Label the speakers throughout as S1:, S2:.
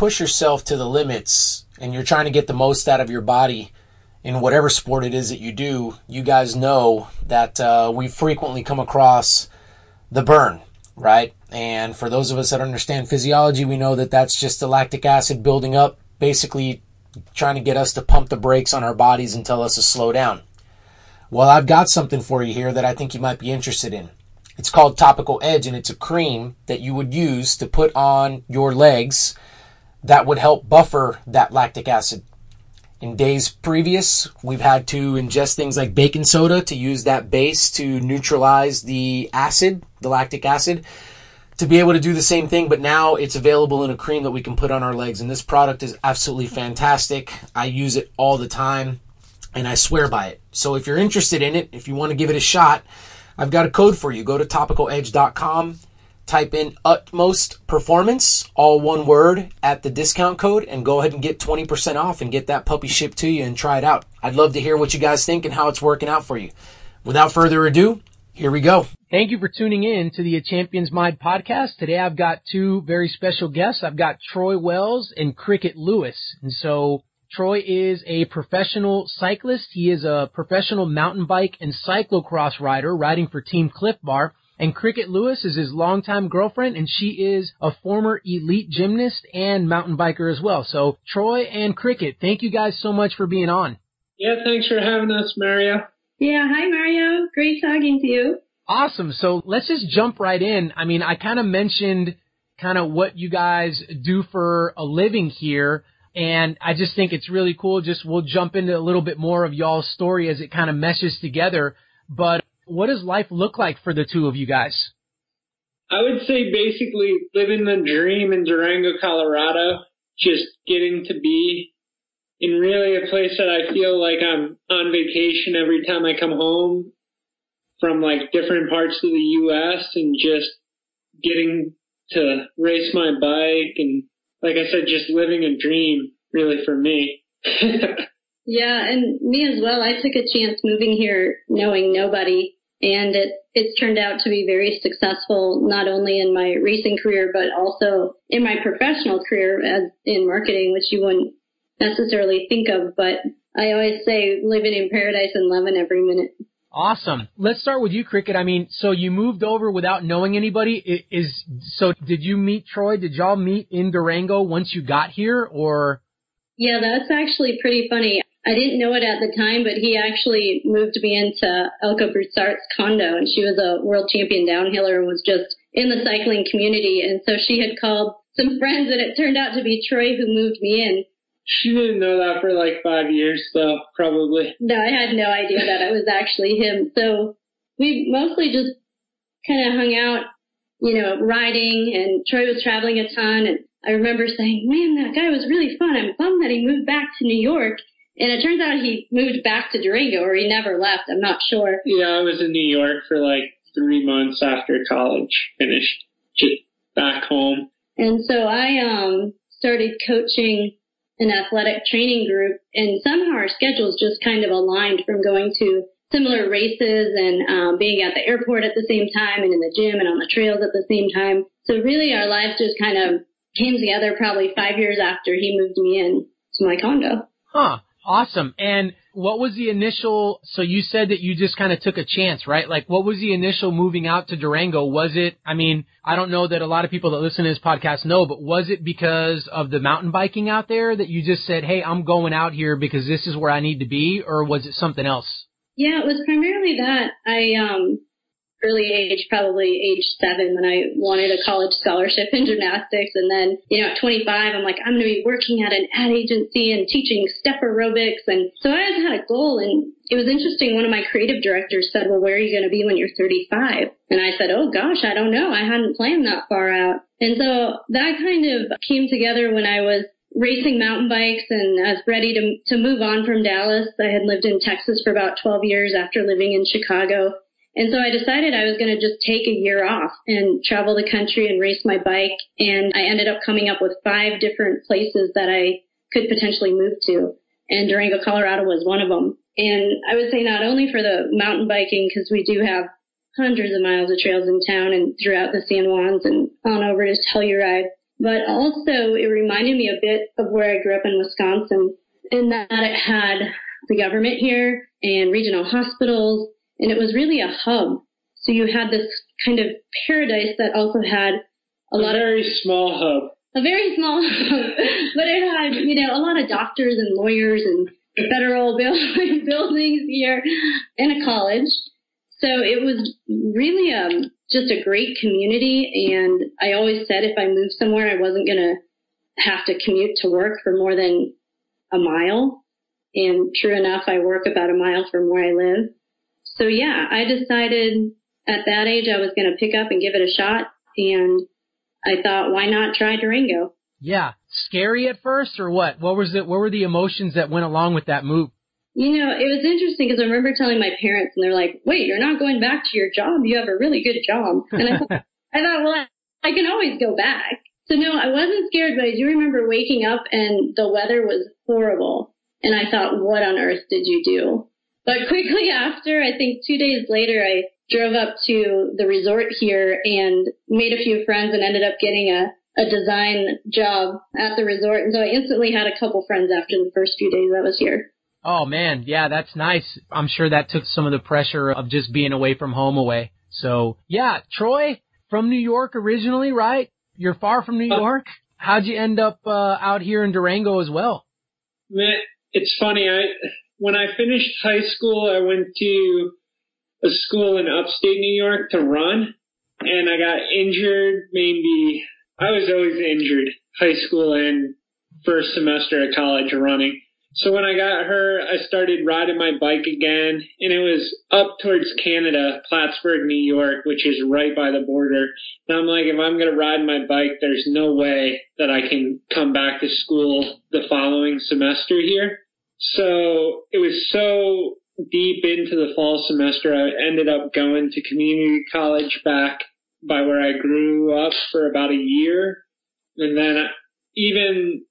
S1: push yourself to the limits and you're trying to get the most out of your body in whatever sport it is that you do, you guys know that uh, we frequently come across the burn, right? And for those of us that understand physiology, we know that that's just the lactic acid building up, basically trying to get us to pump the brakes on our bodies and tell us to slow down. Well, I've got something for you here that I think you might be interested in. It's called Topical Edge and it's a cream that you would use to put on your legs that would help buffer that lactic acid. In days previous, we've had to ingest things like baking soda to use that base to neutralize the acid, the lactic acid to be able to do the same thing, but now it's available in a cream that we can put on our legs. And this product is absolutely fantastic. I use it all the time and I swear by it. So if you're interested in it, if you want to give it a shot, I've got a code for you. Go to topicaledge.com, type in utmost performance, all one word at the discount code and go ahead and get 20% off and get that puppy shipped to you and try it out. I'd love to hear what you guys think and how it's working out for you. Without further ado, here we go.
S2: Thank you for tuning in to the Champions Mind podcast. Today I've got two very special guests. I've got Troy Wells and Cricket Lewis. And so Troy is a professional cyclist. He is a professional mountain bike and cyclocross rider riding for Team Clif Bar. And Cricket Lewis is his longtime girlfriend, and she is a former elite gymnast and mountain biker as well. So, Troy and Cricket, thank you guys so much for being on.
S3: Yeah, thanks for having us, Mario.
S4: Yeah, hi Mario. Great talking to you.
S2: Awesome. So let's just jump right in. I mean, I kind of mentioned kind of what you guys do for a living here. And I just think it's really cool. Just we'll jump into a little bit more of y'all's story as it kind of meshes together. But what does life look like for the two of you guys?
S3: I would say basically living the dream in Durango, Colorado. Just getting to be in really a place that I feel like I'm on vacation every time I come home from like different parts of the U.S. and just getting to race my bike and like I said, just living a dream really for me.
S4: yeah, and me as well. I took a chance moving here knowing nobody and it it's turned out to be very successful not only in my racing career but also in my professional career as in marketing which you wouldn't necessarily think of, but I always say living in paradise and loving every minute.
S2: Awesome. Let's start with you, Cricket. I mean, so you moved over without knowing anybody. Is so? Did you meet Troy? Did y'all meet in Durango once you got here, or?
S4: Yeah, that's actually pretty funny. I didn't know it at the time, but he actually moved me into Elka Broussard's condo, and she was a world champion downhiller and was just in the cycling community. And so she had called some friends, and it turned out to be Troy who moved me in.
S3: She didn't know that for like five years, though, probably.
S4: No, I had no idea that it was actually him. So we mostly just kind of hung out, you know, riding, and Troy was traveling a ton. And I remember saying, man, that guy was really fun. I'm bummed that he moved back to New York. And it turns out he moved back to Durango, or he never left. I'm not sure.
S3: Yeah, I was in New York for like three months after college finished, just back home.
S4: And so I um started coaching an athletic training group and somehow our schedules just kind of aligned from going to similar races and um, being at the airport at the same time and in the gym and on the trails at the same time. So really our lives just kind of came together probably five years after he moved me in to my condo.
S2: Huh. Awesome. And what was the initial, so you said that you just kind of took a chance, right? Like what was the initial moving out to Durango? Was it, I mean, I don't know that a lot of people that listen to this podcast know, but was it because of the mountain biking out there that you just said, hey, I'm going out here because this is where I need to be, or was it something else?
S4: Yeah, it was primarily that. I, um, early age, probably age seven, when I wanted a college scholarship in gymnastics. And then, you know, at 25, I'm like, I'm going to be working at an ad agency and teaching step aerobics. And so I had a goal. And it was interesting. One of my creative directors said, well, where are you going to be when you're 35? And I said, oh gosh, I don't know. I hadn't planned that far out. And so that kind of came together when I was racing mountain bikes and I was ready to, to move on from Dallas. I had lived in Texas for about 12 years after living in Chicago. And so I decided I was going to just take a year off and travel the country and race my bike. And I ended up coming up with five different places that I could potentially move to. And Durango, Colorado was one of them. And I would say not only for the mountain biking, because we do have hundreds of miles of trails in town and throughout the San Juans and on over to Telluride, but also it reminded me a bit of where I grew up in Wisconsin in that it had the government here and regional hospitals, and it was really a hub. So you had this kind of paradise that also had a, a lot
S3: very
S4: of very
S3: small hub.
S4: A very small hub, but it had you know a lot of doctors and lawyers and federal buildings here and a college. So it was really um, just a great community. And I always said if I moved somewhere, I wasn't going to have to commute to work for more than a mile. And true enough, I work about a mile from where I live. So yeah, I decided at that age I was going to pick up and give it a shot. And I thought, why not try Durango?
S2: Yeah. Scary at first or what? What was it? What were the emotions that went along with that move?
S4: You know, it was interesting because I remember telling my parents and they're like, wait, you're not going back to your job. You have a really good job. And I thought, I thought, well, I can always go back. So no, I wasn't scared, but I do remember waking up and the weather was horrible. And I thought, what on earth did you do? But quickly after, I think two days later, I drove up to the resort here and made a few friends and ended up getting a, a design job at the resort. And so I instantly had a couple friends after the first few days I was here.
S2: Oh man, yeah, that's nice. I'm sure that took some of the pressure of just being away from home away. So yeah, Troy from New York originally, right? You're far from New uh, York. How'd you end up uh, out here in Durango as well?
S3: Man, it's funny. I when I finished high school, I went to a school in upstate New York to run, and I got injured. Maybe I was always injured, high school and first semester at college running. So when I got hurt, I started riding my bike again, and it was up towards Canada, Plattsburgh, New York, which is right by the border. And I'm like, if I'm going to ride my bike, there's no way that I can come back to school the following semester here. So it was so deep into the fall semester, I ended up going to community college back by where I grew up for about a year. And then even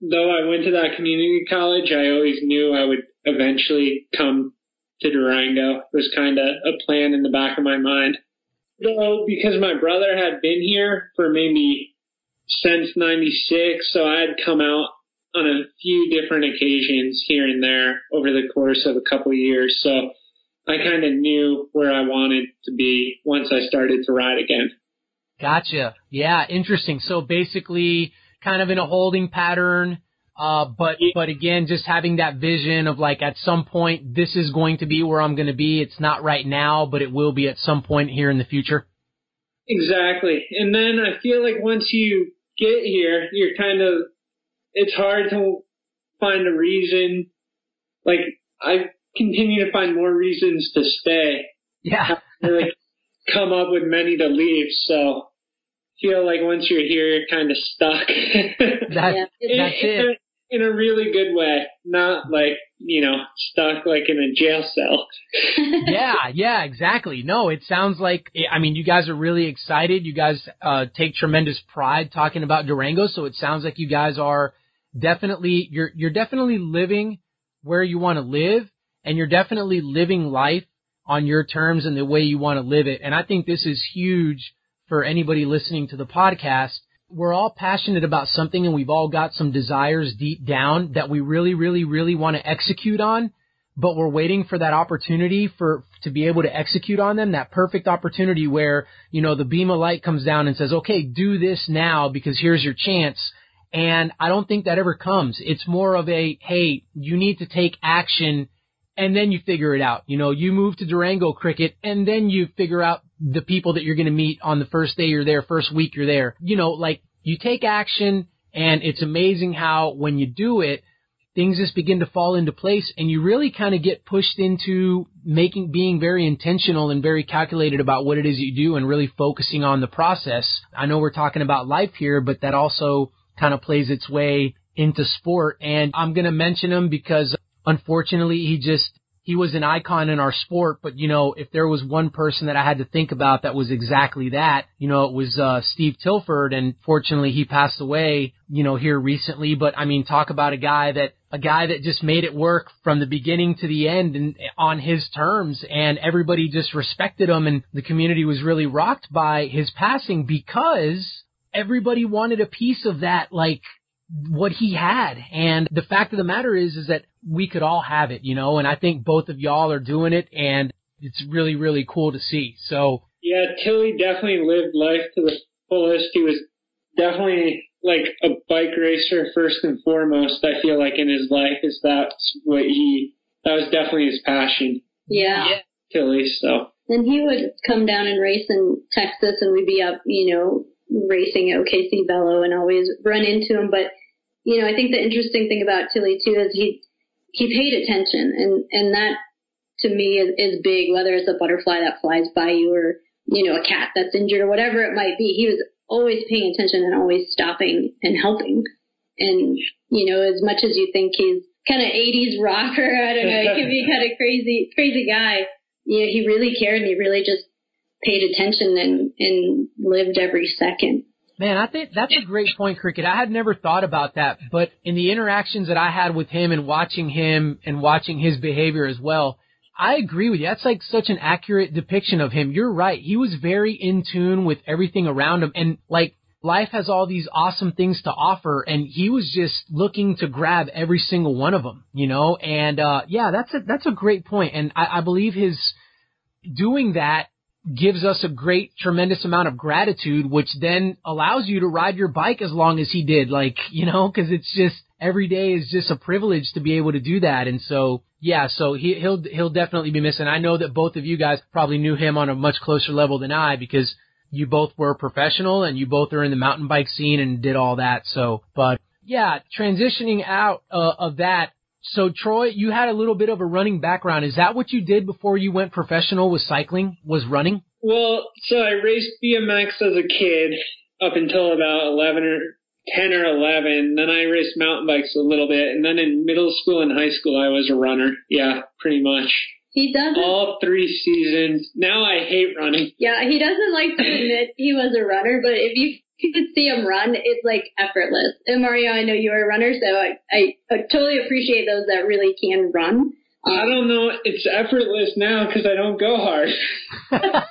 S3: though I went to that community college, I always knew I would eventually come to Durango. It was kind of a plan in the back of my mind. Though, because my brother had been here for maybe since 96, so I had come out on a few different occasions here and there over the course of a couple of years. So I kind of knew where I wanted to be once I started to ride again.
S2: Gotcha. Yeah, interesting. So basically, kind of in a holding pattern. Uh, but, but again, just having that vision of like at some point, this is going to be where I'm going to be. It's not right now, but it will be at some point here in the future.
S3: Exactly. And then I feel like once you get here, you're kind of, it's hard to find a reason. Like I continue to find more reasons to stay.
S2: Yeah.
S3: like come up with many to leave. So feel like once you're here, you're kind of stuck.
S2: that's, in, that's
S3: in,
S2: it.
S3: A, in a really good way, not like you know stuck like in a jail cell.
S2: yeah, yeah, exactly. No, it sounds like I mean you guys are really excited. You guys uh, take tremendous pride talking about Durango, so it sounds like you guys are definitely you're you're definitely living where you want to live, and you're definitely living life on your terms and the way you want to live it. And I think this is huge for anybody listening to the podcast. We're all passionate about something and we've all got some desires deep down that we really, really, really want to execute on, but we're waiting for that opportunity for, to be able to execute on them, that perfect opportunity where, you know, the beam of light comes down and says, okay, do this now because here's your chance. And I don't think that ever comes. It's more of a, hey, you need to take action and then you figure it out. You know, you move to Durango cricket and then you figure out the people that you're going to meet on the first day you're there, first week you're there. You know, like you take action and it's amazing how when you do it, things just begin to fall into place and you really kind of get pushed into making, being very intentional and very calculated about what it is you do and really focusing on the process. I know we're talking about life here, but that also kind of plays its way into sport. And I'm going to mention him because unfortunately, he just, he was an icon in our sport, but you know, if there was one person that I had to think about that was exactly that, you know, it was, uh, Steve Tilford. And fortunately he passed away, you know, here recently, but I mean, talk about a guy that, a guy that just made it work from the beginning to the end and on his terms. And everybody just respected him. And the community was really rocked by his passing because everybody wanted a piece of that, like what he had. And the fact of the matter is, is that we could all have it, you know, and I think both of y'all are doing it and it's really, really cool to see. So.
S3: Yeah, Tilly definitely lived life to the fullest. He was definitely like a bike racer first and foremost. I feel like in his life is that's what he, that was definitely his passion.
S4: Yeah. yeah.
S3: Tilly, so.
S4: And he would come down and race in Texas and we'd be up, you know, racing at OKC Velo and always run into him. But, you know, I think the interesting thing about Tilly too is he, he paid attention and, and that to me is, is big, whether it's a butterfly that flies by you or, you know, a cat that's injured or whatever it might be. He was always paying attention and always stopping and helping. And, you know, as much as you think he's kind of 80s rocker, I don't know, he could be kind of crazy, crazy guy. You know, he really cared and he really just paid attention and, and lived every second.
S2: Man, I think that's a great point, Cricket. I had never thought about that, but in the interactions that I had with him and watching him and watching his behavior as well, I agree with you. That's like such an accurate depiction of him. You're right. He was very in tune with everything around him and like life has all these awesome things to offer and he was just looking to grab every single one of them, you know? And, uh, yeah, that's a, that's a great point. And I, I believe his doing that gives us a great, tremendous amount of gratitude, which then allows you to ride your bike as long as he did. Like, you know, cause it's just, every day is just a privilege to be able to do that. And so, yeah, so he, he'll, he'll definitely be missing. I know that both of you guys probably knew him on a much closer level than I because you both were professional and you both are in the mountain bike scene and did all that. So, but yeah, transitioning out uh, of that, so Troy, you had a little bit of a running background. Is that what you did before you went professional with cycling? Was running?
S3: Well, so I raced BMX as a kid up until about 11 or 10 or 11. Then I raced mountain bikes a little bit. And then in middle school and high school, I was a runner. Yeah, pretty much.
S4: He doesn't.
S3: All three seasons. Now I hate running.
S4: Yeah, he doesn't like to admit he was a runner, but if you you could see him run, it's like effortless. And Mario, I know you're a runner, so I, I, I totally appreciate those that really can run.
S3: Um, I don't know. It's effortless now because I don't go hard.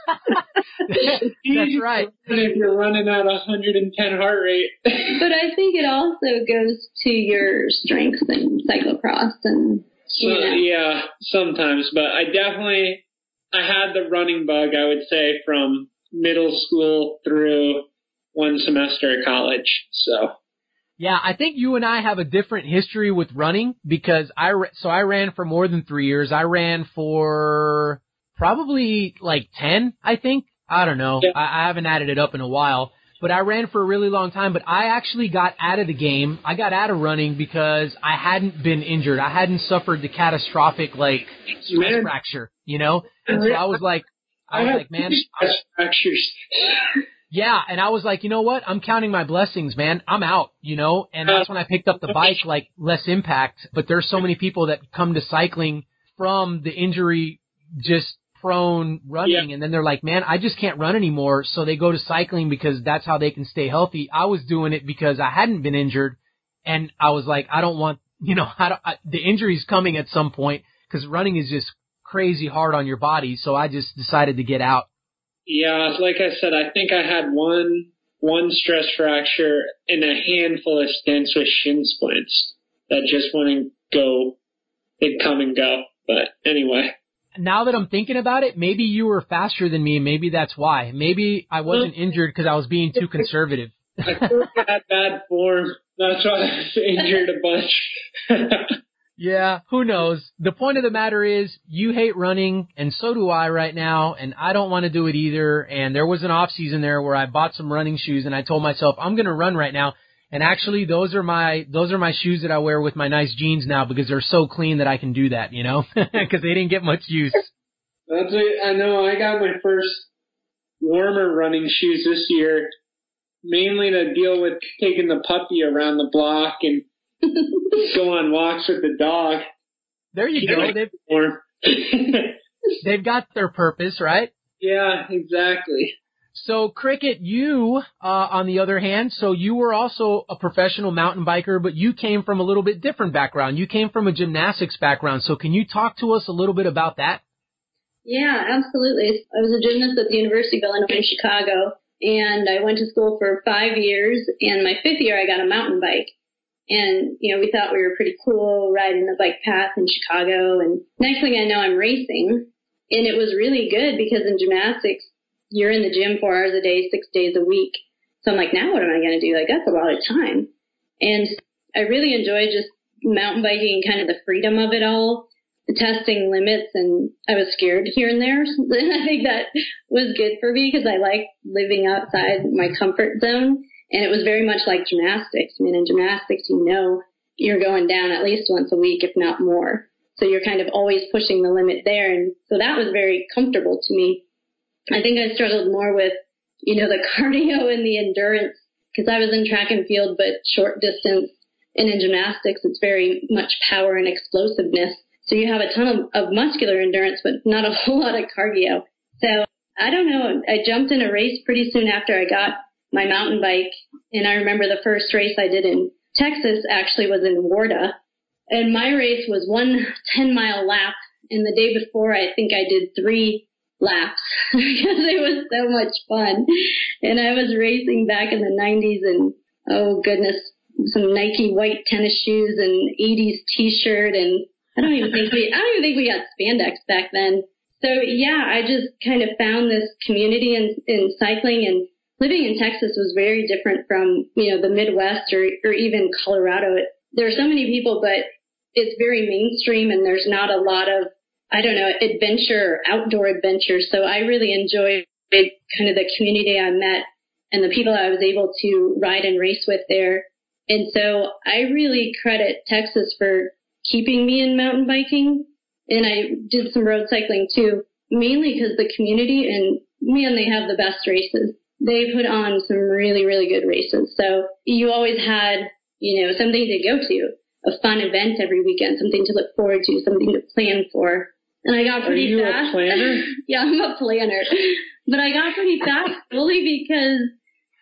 S2: That's right.
S3: If you're running at 110 heart rate.
S4: but I think it also goes to your strengths in cyclocross and.
S3: So, know. Yeah, sometimes, but I definitely I had the running bug. I would say from middle school through one semester at college. So.
S2: Yeah, I think you and I have a different history with running because I so I ran for more than three years. I ran for probably like ten, I think. I don't know. Yeah. I, I haven't added it up in a while, but I ran for a really long time. But I actually got out of the game. I got out of running because I hadn't been injured. I hadn't suffered the catastrophic like stress fracture, you know. And oh, so I was like, I was like, man,
S3: fractures.
S2: Yeah, and I was like, you know what? I'm counting my blessings, man. I'm out, you know? And that's when I picked up the bike, like less impact. But there's so many people that come to cycling from the injury just prone running yeah. and then they're like, man, I just can't run anymore. So they go to cycling because that's how they can stay healthy. I was doing it because I hadn't been injured and I was like, I don't want, you know, I don't, I, the injury's coming at some point because running is just crazy hard on your body. So I just decided to get out
S3: yeah, like I said, I think I had one one stress fracture and a handful of stints with shin splints that just wouldn't go. They'd come and go. But anyway.
S2: Now that I'm thinking about it, maybe you were faster than me, and maybe that's why. Maybe I wasn't injured because I was being too conservative.
S3: I had bad form. That's why I was injured a bunch.
S2: Yeah, who knows? The point of the matter is you hate running and so do I right now and I don't want to do it either. And there was an off season there where I bought some running shoes and I told myself I'm going to run right now. And actually those are my, those are my shoes that I wear with my nice jeans now because they're so clean that I can do that, you know, because they didn't get much use.
S3: That's it. I know I got my first warmer running shoes this year, mainly to deal with taking the puppy around the block and go on walks with the dog.
S2: There you, you go. They've, they've got their purpose, right?
S3: Yeah, exactly.
S2: So, Cricket, you, uh, on the other hand, so you were also a professional mountain biker, but you came from a little bit different background. You came from a gymnastics background. So, can you talk to us a little bit about that?
S4: Yeah, absolutely. I was a gymnast at the University of Illinois in Chicago, and I went to school for five years. And my fifth year, I got a mountain bike. And, you know, we thought we were pretty cool riding the bike path in Chicago. And next thing I know, I'm racing. And it was really good because in gymnastics, you're in the gym four hours a day, six days a week. So I'm like, now what am I going to do? Like, that's a lot of time. And I really enjoy just mountain biking and kind of the freedom of it all testing limits and I was scared here and there. And I think that was good for me because I like living outside my comfort zone. And it was very much like gymnastics. I mean, in gymnastics, you know, you're going down at least once a week, if not more. So you're kind of always pushing the limit there. And so that was very comfortable to me. I think I struggled more with, you know, the cardio and the endurance because I was in track and field, but short distance. And in gymnastics, it's very much power and explosiveness. So you have a ton of, of muscular endurance, but not a whole lot of cardio. So I don't know. I jumped in a race pretty soon after I got my mountain bike. And I remember the first race I did in Texas actually was in Warda. And my race was one 10 mile lap. And the day before, I think I did three laps because it was so much fun. And I was racing back in the 90s and oh goodness, some Nike white tennis shoes and 80s t-shirt and I don't even think we, I don't even think we got spandex back then. So yeah, I just kind of found this community in, in cycling and living in Texas was very different from, you know, the Midwest or, or even Colorado. It, there are so many people, but it's very mainstream and there's not a lot of, I don't know, adventure outdoor adventure. So I really enjoyed kind of the community I met and the people I was able to ride and race with there. And so I really credit Texas for keeping me in mountain biking. And I did some road cycling too, mainly because the community and man, they have the best races. They put on some really, really good races. So you always had, you know, something to go to, a fun event every weekend, something to look forward to, something to plan for. And I got pretty
S3: Are you
S4: fast.
S3: a planner?
S4: yeah, I'm a planner. But I got pretty fast only because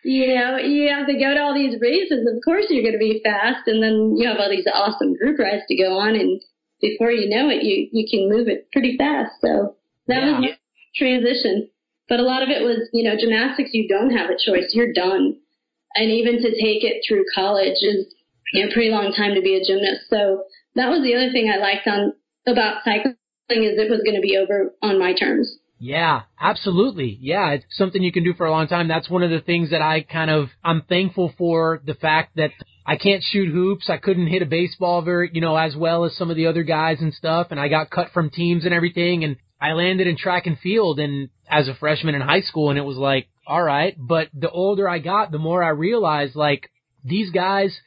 S4: you know, you have to go to all these races. Of course you're going to be fast and then you have all these awesome group rides to go on and before you know it, you, you can move it pretty fast. So that
S2: Yeah.
S4: was my transition. But a lot of it was, you know, gymnastics, you don't have a choice. You're done. And even to take it through college is you know, a pretty long time to be a gymnast. So that was the other thing I liked on about cycling is it was going to be over on my terms.
S2: Yeah, absolutely. Yeah, it's something you can do for a long time. That's one of the things that I kind of, I'm thankful for the fact that I can't shoot hoops. I couldn't hit a baseball very, you know, as well as some of the other guys and stuff. And I got cut from teams and everything. And I landed in track and field and as a freshman in high school and it was like, all right. But the older I got, the more I realized like these guys,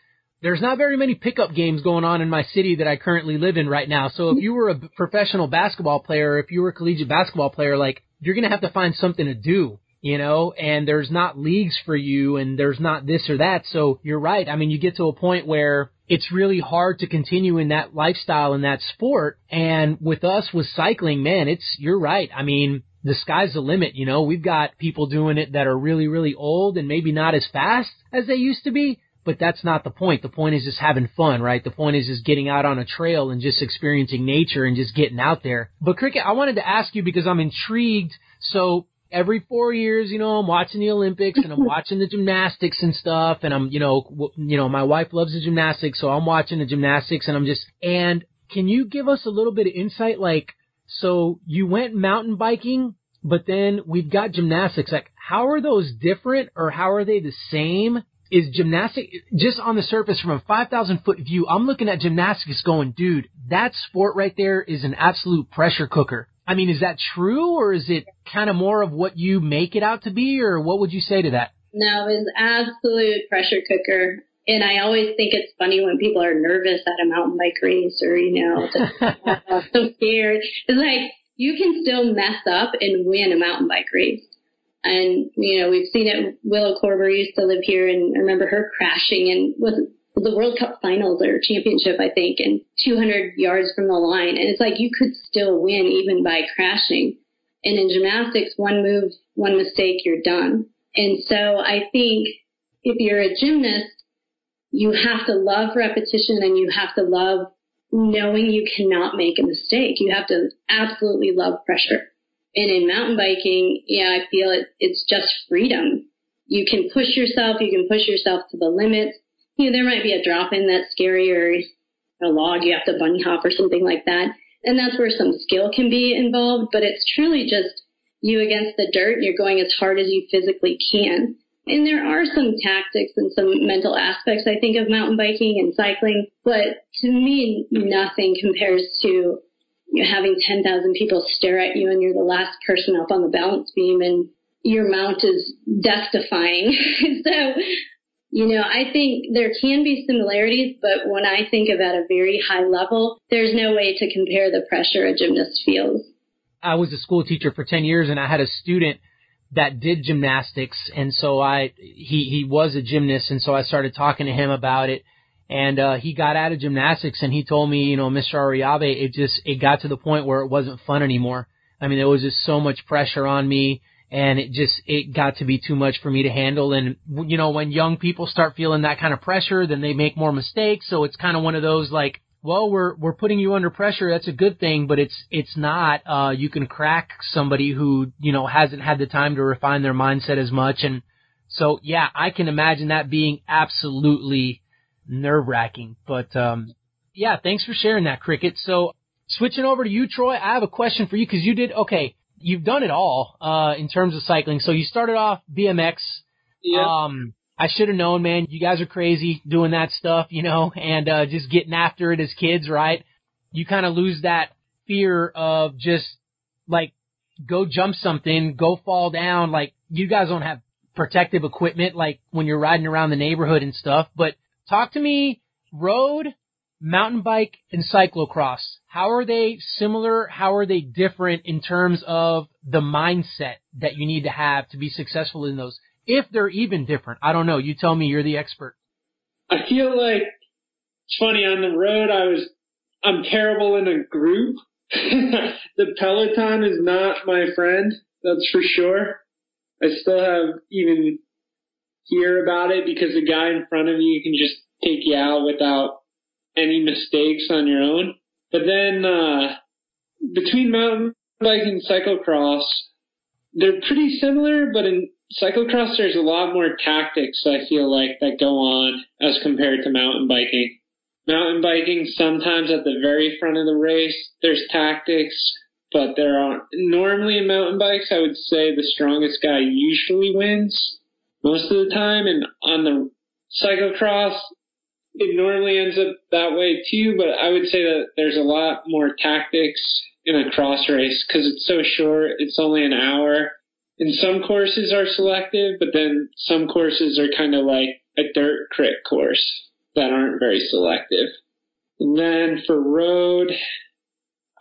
S2: there's not very many pickup games going on in my city that I currently live in right now. So if you were a professional basketball player, if you were a collegiate basketball player, like you're going to have to find something to do, you know, and there's not leagues for you and there's not this or that. So you're right. I mean, you get to a point where it's really hard to continue in that lifestyle in that sport. And with us with cycling, man, it's, you're right. I mean, the sky's the limit, you know, we've got people doing it that are really, really old and maybe not as fast as they used to be but that's not the point. The point is just having fun, right? The point is just getting out on a trail and just experiencing nature and just getting out there. But Cricket, I wanted to ask you because I'm intrigued. So every four years, you know, I'm watching the Olympics and I'm watching the gymnastics and stuff. And I'm, you know, w- you know, my wife loves the gymnastics, so I'm watching the gymnastics and I'm just, and can you give us a little bit of insight? Like, so you went mountain biking, but then we've got gymnastics. Like, how are those different or how are they the same? Is gymnastic just on the surface from a 5,000 foot view? I'm looking at gymnastics going, dude, that sport right there is an absolute pressure cooker. I mean, is that true or is it kind of more of what you make it out to be or what would you say to that?
S4: No, it's absolute pressure cooker. And I always think it's funny when people are nervous at a mountain bike race or, you know, so scared. It's like you can still mess up and win a mountain bike race. And, you know, we've seen it. Willow Koerber used to live here and I remember her crashing and was the World Cup finals or championship, I think, and 200 yards from the line. And it's like you could still win even by crashing. And in gymnastics, one move, one mistake, you're done. And so I think if you're a gymnast, you have to love repetition and you have to love knowing you cannot make a mistake. You have to absolutely love pressure. And in mountain biking, yeah, I feel it, it's just freedom. you can push yourself, you can push yourself to the limits. You know, there might be a drop in that's scary or a log you have to bunny hop or something like that. And that's where some skill can be involved, but it's truly just you against the dirt. You're going as hard as you physically can. And there are some tactics and some mental aspects, I think, of mountain biking and cycling, but to me, nothing compares to you having 10,000 people stare at you and you're the last person up on the balance beam and your mount is death defying. so, you know, I think there can be similarities, but when I think of at a very high level, there's no way to compare the pressure a gymnast feels.
S2: I was a school teacher for 10 years and I had a student that did gymnastics and so I he he was a gymnast and so I started talking to him about it and uh he got out of gymnastics and he told me, you know, Mr. Ariabe, it just it got to the point where it wasn't fun anymore. I mean, there was just so much pressure on me and it just it got to be too much for me to handle and you know, when young people start feeling that kind of pressure, then they make more mistakes, so it's kind of one of those like well, we're we're putting you under pressure. That's a good thing, but it's it's not. Uh, you can crack somebody who you know hasn't had the time to refine their mindset as much, and so yeah, I can imagine that being absolutely nerve wracking. But um, yeah, thanks for sharing that, Cricket. So switching over to you, Troy, I have a question for you because you did okay. You've done it all uh, in terms of cycling. So you started off BMX.
S3: Yeah.
S2: Um, I should have known, man. You guys are crazy doing that stuff, you know, and uh, just getting after it as kids, right? You kind of lose that fear of just like go jump something, go fall down. Like you guys don't have protective equipment like when you're riding around the neighborhood and stuff. But talk to me, road, mountain bike, and cyclocross. How are they similar? How are they different in terms of the mindset that you need to have to be successful in those? if they're even different. I don't know. You tell me. You're the expert.
S3: I feel like it's funny on the road. I was I'm terrible in a group. the Peloton is not my friend. That's for sure. I still have even hear about it because the guy in front of you can just take you out without any mistakes on your own. But then uh, between mountain biking and cyclocross, they're pretty similar, but in cyclocross, there's a lot more tactics I feel like that go on as compared to mountain biking. Mountain biking, sometimes at the very front of the race, there's tactics, but there aren't normally in mountain bikes, I would say the strongest guy usually wins most of the time. And on the cyclocross, it normally ends up that way too, but I would say that there's a lot more tactics in a cross race because it's so short. It's only an hour and some courses are selective, but then some courses are kind of like a dirt crit course that aren't very selective. And then for road,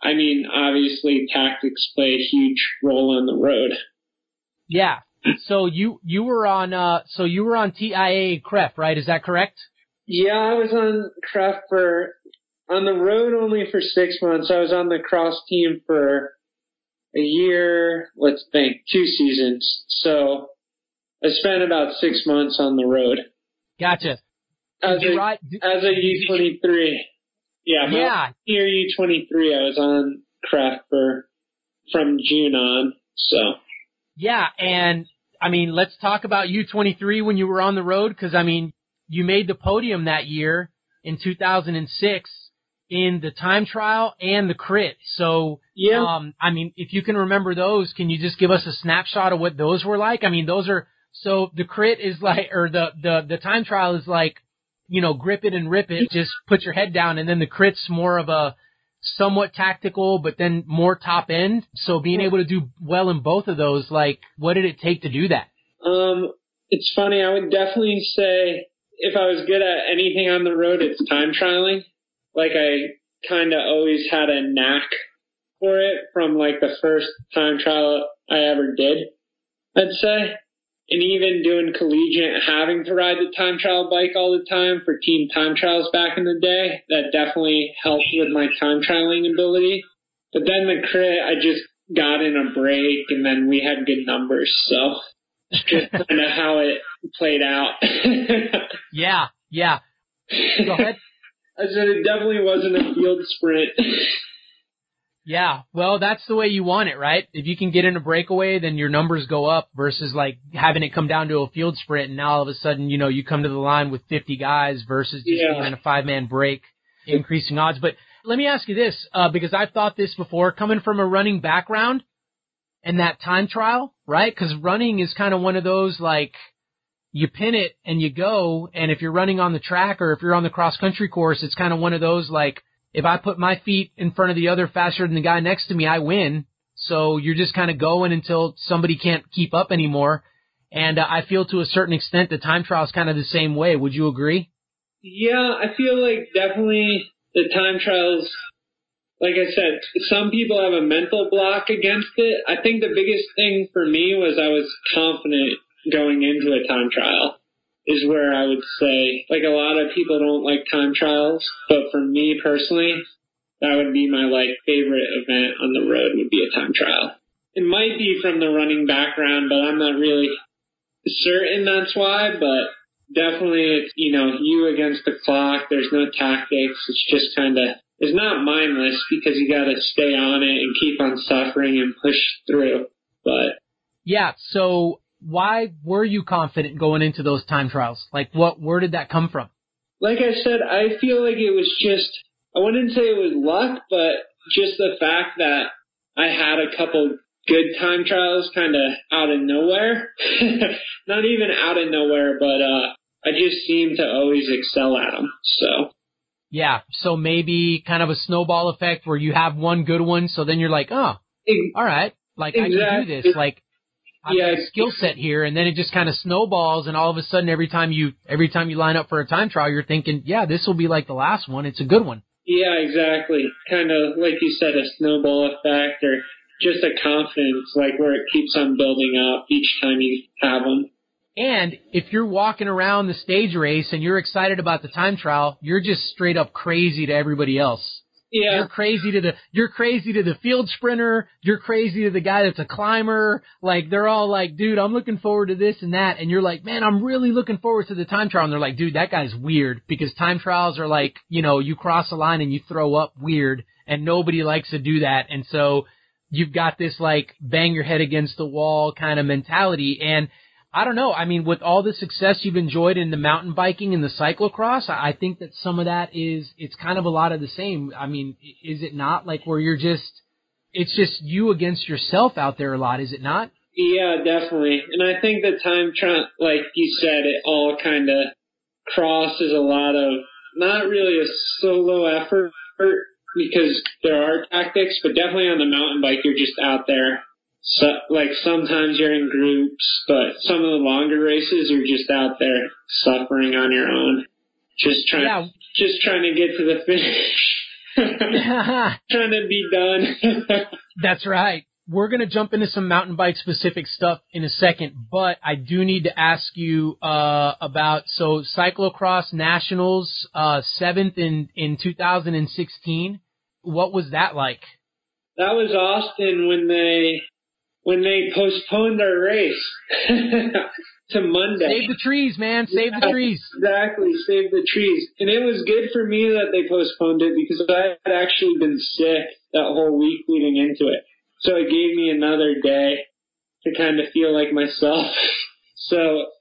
S3: I mean, obviously tactics play a huge role on the road.
S2: Yeah. So you you were on uh so you were on TIAA-CREF, right? Is that correct?
S3: Yeah, I was on CREF for on the road only for six months. I was on the cross team for a year, let's think, two seasons. So I spent about six months on the road.
S2: Gotcha.
S3: As a, ride, as a U23. Yeah,
S2: yeah.
S3: Year U23, I was on CREF for, from June on, so.
S2: Yeah, and I mean, let's talk about U23 when you were on the road, because I mean, you made the podium that year in 2006 in the time trial and the crit. So,
S3: yeah.
S2: um, I mean, if you can remember those, can you just give us a snapshot of what those were like? I mean, those are, so the crit is like, or the, the, the time trial is like, you know, grip it and rip it, just put your head down, and then the crit's more of a somewhat tactical, but then more top end. So being able to do well in both of those, like, what did it take to do that?
S3: Um, it's funny. I would definitely say if I was good at anything on the road, it's time trialing like I kind of always had a knack for it from like the first time trial I ever did, I'd say. And even doing collegiate, having to ride the time trial bike all the time for team time trials back in the day, that definitely helped with my time trialing ability. But then the crit, I just got in a break and then we had good numbers. So just kind of how it played out.
S2: yeah, yeah. Go ahead.
S3: I said it definitely wasn't a field sprint.
S2: Yeah, well, that's the way you want it, right? If you can get in a breakaway, then your numbers go up versus like having it come down to a field sprint and now all of a sudden, you know, you come to the line with 50 guys versus just
S3: Yeah.
S2: being in a five man break, increasing odds. But let me ask you this, uh, because I've thought this before, coming from a running background and that time trial, right? Cause running is kind of one of those like, you pin it and you go, and if you're running on the track or if you're on the cross country course, it's kind of one of those like, if I put my feet in front of the other faster than the guy next to me, I win. So you're just kind of going until somebody can't keep up anymore. And uh, I feel to a certain extent the time trial is kind of the same way. Would you agree?
S3: Yeah, I feel like definitely the time trials, like I said, some people have a mental block against it. I think the biggest thing for me was I was confident going into a time trial is where I would say, like a lot of people don't like time trials, but for me personally, that would be my like favorite event on the road would be a time trial. It might be from the running background, but I'm not really certain that's why, but definitely it's, you know, you against the clock. There's no tactics. It's just kind of, it's not mindless because you got to stay on it and keep on suffering and push through. But
S2: Yeah. So why were you confident going into those time trials? Like what, where did that come from?
S3: like I said, I feel like it was just, I wouldn't say it was luck, but just the fact that I had a couple good time trials kind of out of nowhere. Not even out of nowhere, but, uh, I just seem to always excel at them. So.
S2: Yeah. So maybe kind of a snowball effect where you have one good one. So then you're like, oh, all right. Like I can do this. Like I've
S3: Yeah.
S2: a skill set here, and then it just kind of snowballs, and all of a sudden, every time you every time you line up for a time trial, you're thinking, yeah, this will be like the last one. It's a good one.
S3: Yeah, exactly. Kind of like you said, a snowball effect or just a confidence, like where it keeps on building up each time you have them.
S2: And if you're walking around the stage race and you're excited about the time trial, you're just straight up crazy to everybody else.
S3: Yeah,
S2: You're crazy to the you're crazy to the field sprinter. You're crazy to the guy that's a climber. Like they're all like, dude, I'm looking forward to this and that. And you're like, man, I'm really looking forward to the time trial. And they're like, dude, that guy's weird because time trials are like, you know, you cross a line and you throw up weird, and nobody likes to do that. And so you've got this like bang your head against the wall kind of mentality. And I don't know. I mean, with all the success you've enjoyed in the mountain biking and the cyclocross, I think that some of that is, it's kind of a lot of the same. I mean, is it not like where you're just, it's just you against yourself out there a lot, is it not?
S3: yeah, definitely. And I think the time trial, like you said, it all kind of crosses a lot of not really a solo effort because there are tactics, but definitely on the mountain bike, you're just out there. So, like sometimes you're in groups, but some of the longer races you're just out there suffering on your own, just trying,
S2: Yeah.
S3: just trying to get to the finish, trying to be done.
S2: That's right. We're going to jump into some mountain bike specific stuff in a second, but I do need to ask you uh, about so cyclocross nationals uh, seventh in in 2016. What was that like?
S3: that was Austin when they when they postponed our race to Monday.
S2: Save the trees, man. Save the trees.
S3: Exactly, save the trees. And it was good for me that they postponed it because I had actually been sick that whole week leading into it. So it gave me another day to kind of feel like myself. So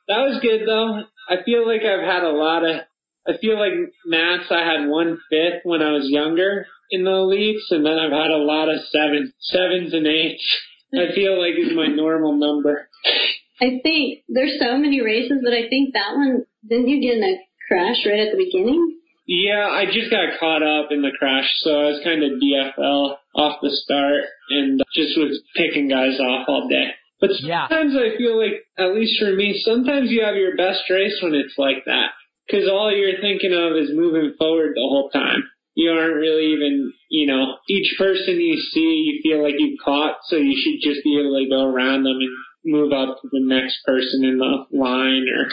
S3: that was good though. I feel like I've had a lot of, I feel like Matt's I had one fifth when I was younger in the elites and then I've had a lot of sevens, sevens and eights. I feel like is my normal number.
S4: I think there's so many races, but I think that one didn't you get in a crash right at the beginning?
S3: Yeah, I just got caught up in the crash, so I was kind of DFL off the start and just was picking guys off all day. But
S2: Yeah.
S3: sometimes I feel like, at least for me, sometimes you have your best race when it's like that. Cause all you're thinking of is moving forward the whole time. You aren't really even, you know, each person you see, you feel like you've caught, so you should just be able to go around them and move up to the next person in the line or,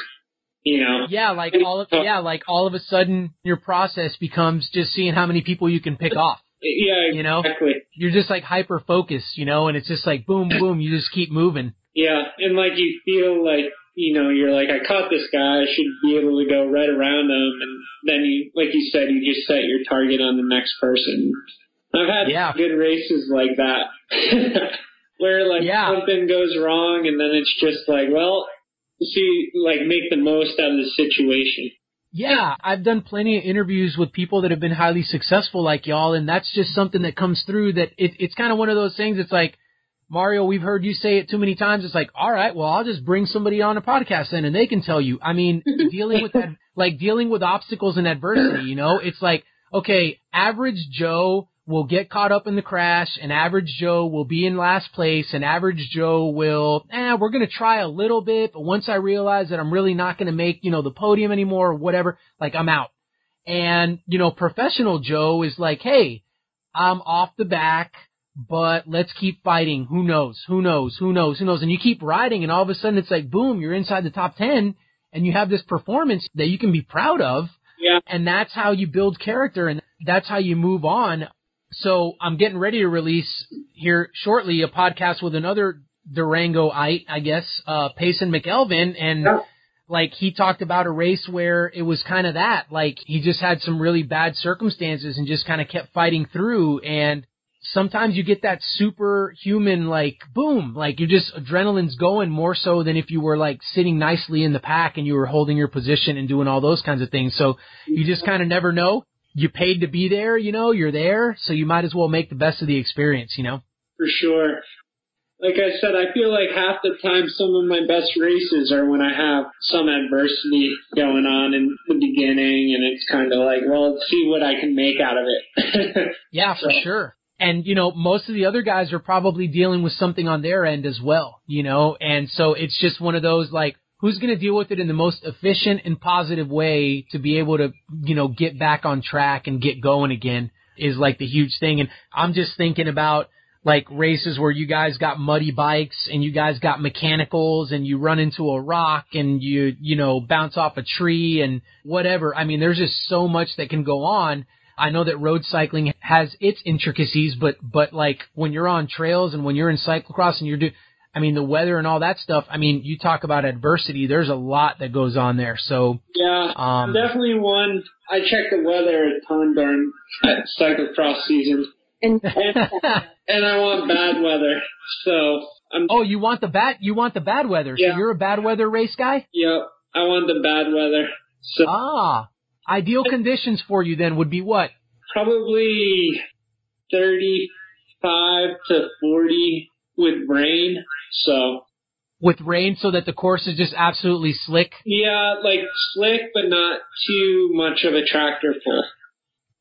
S3: you know.
S2: Yeah, like all of yeah, like all of a sudden your process becomes just seeing how many people you can pick off.
S3: Yeah,
S2: You know?
S3: exactly.
S2: You're just like hyper focused, you know, and it's just like boom, boom. You just keep moving.
S3: Yeah, and like you feel like you know you're like I caught this guy, I should be able to go right around him, and then you, like you said, you just set your target on the next person. I've had
S2: Yeah.
S3: good races like that. Where like
S2: Yeah.
S3: something goes wrong and then it's just like, well, see, like make the most out of the situation.
S2: Yeah, I've done plenty of interviews with people that have been highly successful like y'all, and that's just something that comes through that it, it's kind of one of those things. It's like, Mario, we've heard you say it too many times. It's like, all right, well, I'll just bring somebody on a podcast then and they can tell you. I mean, dealing with that, like dealing with obstacles and adversity, you know, it's like, okay, average Joe will get caught up in the crash and average Joe will be in last place and average Joe will, eh, we're going to try a little bit, but once I realize that I'm really not going to make, you know, the podium anymore or whatever, like I'm out. And, you know, professional Joe is like, hey, I'm off the back, but let's keep fighting. Who knows? Who knows? Who knows? Who knows? And you keep riding and all of a sudden it's like, boom, you're inside the top 10 and you have this performance that you can be proud of.
S3: Yeah.
S2: And that's how you build character and that's how you move on. So I'm getting ready to release here shortly a podcast with another Durangoite, I guess, uh, Payson McElwain and
S3: Yeah.
S2: like he talked about a race where it was kind of that, like he just had some really bad circumstances and just kind of kept fighting through and sometimes you get that superhuman like boom, like you're just adrenaline's going more so than if you were like sitting nicely in the pack and you were holding your position and doing all those kinds of things. So you just kind of never know. You paid to be there, you know, you're there, so you might as well make the best of the experience, you know?
S3: For sure. Like I said, I feel like half the time some of my best races are when I have some adversity going on in the beginning and it's kind of like, well, let's see what I can make out of it.
S2: Yeah, for
S3: So-
S2: sure. And you know, most of the other guys are probably dealing with something on their end as well, you know, and so it's just one of those like, who's going to deal with it in the most efficient and positive way to be able to, you know, get back on track and get going again is like the huge thing. And I'm just thinking about like races where you guys got muddy bikes and you guys got mechanicals and you run into a rock and you, you know, bounce off a tree and whatever. I mean, there's just so much that can go on. I know that road cycling has its intricacies, but, but like when you're on trails and when you're in cyclocross and you're do, I mean, the weather and all that stuff. I mean, you talk about adversity. There's a lot that goes on there. So,
S3: yeah,
S2: um,
S3: definitely one. I check the weather a ton during cyclocross season
S4: And
S3: and I want bad weather. So I'm,
S2: oh, you want the bad, you want the bad weather. So
S3: Yeah.
S2: you're a bad weather race guy?
S3: yep, I want the bad weather. So
S2: Ah, ideal conditions for you then would be what?
S3: probably 35 to 40 with rain. So
S2: With rain so that the course is just absolutely slick.
S3: yeah, like slick, but not too much of a tractor pull.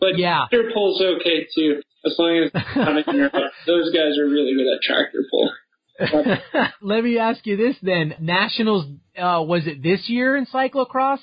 S3: But
S2: Yeah.
S3: tractor pull's okay too, as long as it's not in Europe. Those guys are really good at tractor pull.
S2: Let me ask you this then. Nationals, uh, was it this year in cyclocross?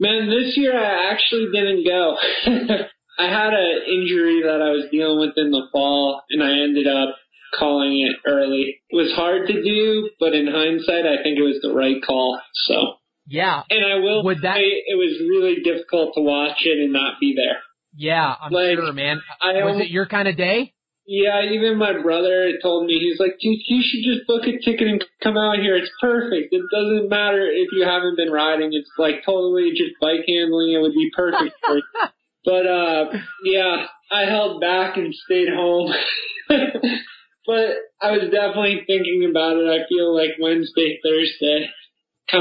S3: Man, this year I actually didn't go. I had an injury that I was dealing with in the fall, and I ended up calling it early. It was hard to do, but in hindsight, I think it was the right call. So,
S2: Yeah.
S3: and I will
S2: Would that-
S3: say it was really difficult to watch it and not be there.
S2: Yeah, I'm
S3: Like,
S2: sure, man.
S3: I
S2: Was it your kind of day?
S3: Yeah, even my brother told me, he's like, dude, you should just book a ticket and come out here. It's perfect. It doesn't matter if you haven't been riding. It's like totally just bike handling. It would be perfect for you. But, uh, yeah, I held back and stayed home. but I was definitely thinking about it. I feel like Wednesday, Thursday,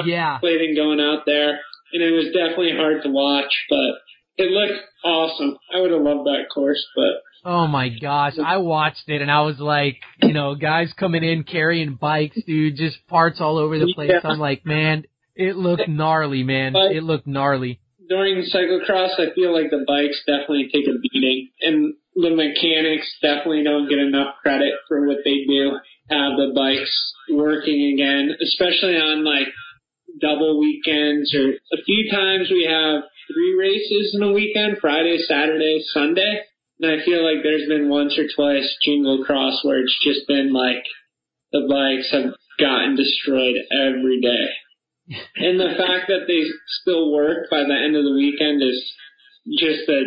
S2: Yeah.
S3: contemplating going out there. And it was definitely hard to watch, but it looked awesome. I would have loved that course, but
S2: Oh my gosh, I watched it and I was like, you know, guys coming in carrying bikes, dude, just parts all over the place.
S3: Yeah.
S2: I'm like, man, it looked gnarly, man.
S3: But-
S2: It looked gnarly.
S3: during cyclocross, I feel like the bikes definitely take a beating, and the mechanics definitely don't get enough credit for what they do. Have the bikes working again, especially on like double weekends or a few times we have three races in a weekend: Friday, Saturday, Sunday. And I feel like there's been once or twice jingle cross where it's just been like the bikes have gotten destroyed every day. And the fact that they still work by the end of the weekend is just a,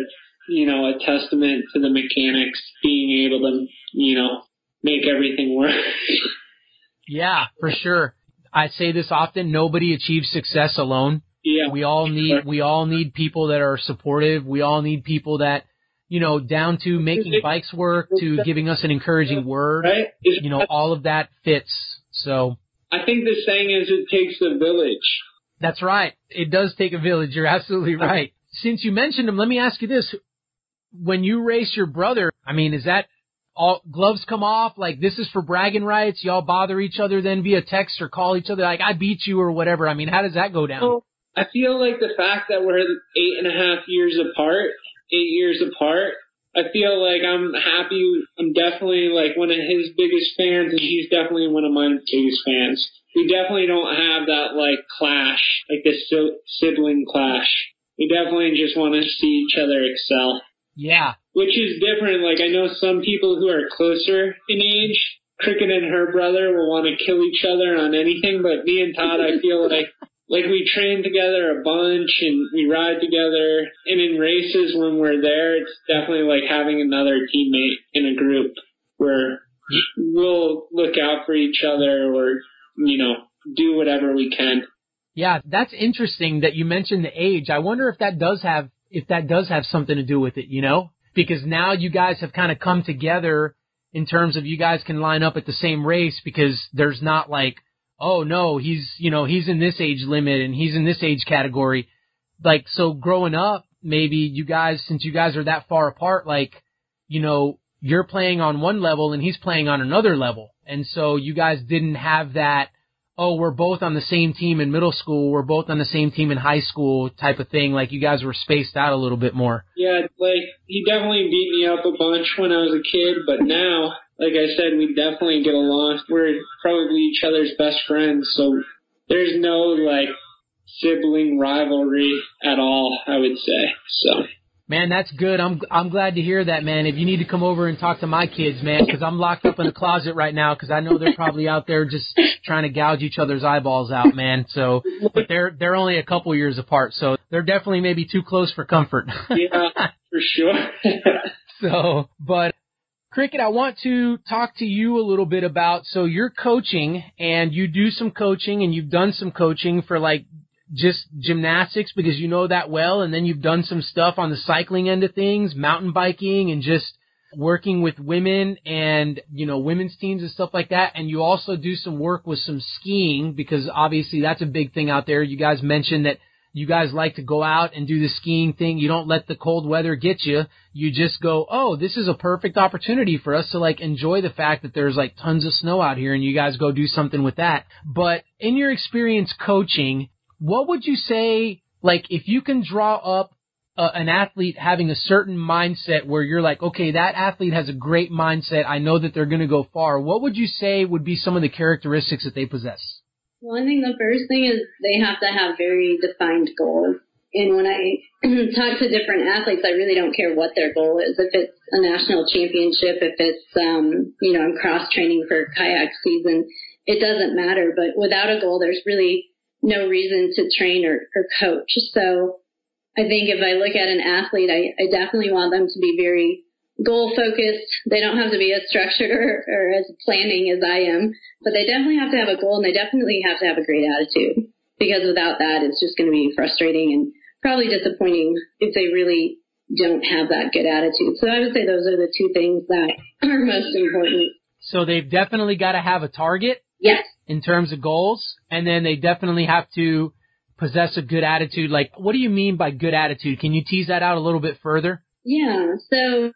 S3: you know, a testament to the mechanics being able to, you know, make everything work.
S2: Yeah, for sure. I say this often, nobody achieves success alone.
S3: yeah.
S2: We all need, we all need people that are supportive. We all need people that, you know, down to making bikes work to giving us an encouraging word.
S3: Right?
S2: You know, all of that fits. So
S3: I think the saying is it takes a village.
S2: that's right. It does take a village. You're absolutely right. Since you mentioned him, let me ask you this. When you race your brother, I mean, is that all gloves come off? Like this is for bragging rights? Y'all bother each other then via text or call each other like I beat you or whatever. I mean, how does that go down?
S3: Well, I feel like the fact that we're eight and a half years apart, eight years apart, I feel like I'm happy. I'm definitely like one of his biggest fans, and he's definitely one of my biggest fans. We definitely don't have that like clash, like this si- sibling clash. We definitely just want to see each other excel,
S2: Yeah.
S3: which is different. Like I know some people who are closer in age, Cricket and her brother will want to kill each other on anything, but me and Todd, I feel like like we train together a bunch and we ride together and in races when we're there it's definitely like having another teammate in a group where we'll look out for each other or you know do whatever we can
S2: Yeah, that's interesting that you mentioned the age. I wonder if that does have if that does have something to do with it, you know? Because now you guys have kind of come together in terms of you guys can line up at the same race because there's not like, oh no, he's, you know, he's in this age limit and he's in this age category. Like so growing up, maybe you guys since you guys are that far apart like, you know, you're playing on one level and he's playing on another level. And so you guys didn't have that oh, we're both on the same team in middle school, we're both on the same team in high school type of thing. Like you guys were spaced out a little bit more.
S3: yeah like he definitely beat me up a bunch when i was a kid but now like i said we definitely get along we're probably each other's best friends so there's no like sibling rivalry at all i would say so
S2: Man, that's good. I'm I'm glad to hear that, man. If you need to come over and talk to my kids, man, because I'm locked up in a closet right now because I know they're probably out there just trying to gouge each other's eyeballs out, man. So, but they're they're only a couple years apart, so they're definitely maybe too close for comfort.
S3: yeah for sure
S2: So, but Cricket, I want to talk to you a little bit about, so you're coaching and you do some coaching and you've done some coaching for like just gymnastics because you know that well and then you've done some stuff on the cycling end of things, mountain biking and just working with women and, you know, women's teams and stuff like that. And you also do some work with some skiing because obviously that's a big thing out there. You guys mentioned that you guys like to go out and do the skiing thing. You don't let the cold weather get you. You just go, oh, this is a perfect opportunity for us to like enjoy the fact that there's like tons of snow out here and you guys go do something with that. But in your experience coaching, what would you say, like, if you can draw up uh, an athlete having a certain mindset where you're like, okay, that athlete has a great mindset. I know that they're going to go far. What would you say would be some of the characteristics that they possess?
S4: Well, I think the first thing is they have to have very defined goals. And when I talk to different athletes, I really don't care what their goal is. If it's a national championship, if it's, um, you know, I'm cross training for kayak season, it doesn't matter. But without a goal, there's really no reason to train or, or coach. So I think if I look at an athlete, I, I definitely want them to be very goal focused. They don't have to be as structured or, or as planning as I am, but they definitely have to have a goal and they definitely have to have a great attitude because without that, it's just going to be frustrating and probably disappointing if they really don't have that good attitude. So I would say those are the two things that are most important.
S2: So they've definitely got to have a target
S4: Yes.
S2: in terms of goals, and then they definitely have to possess a good attitude. Like, what do you mean by good attitude? Can you tease that out a little bit further?
S4: Yeah. So,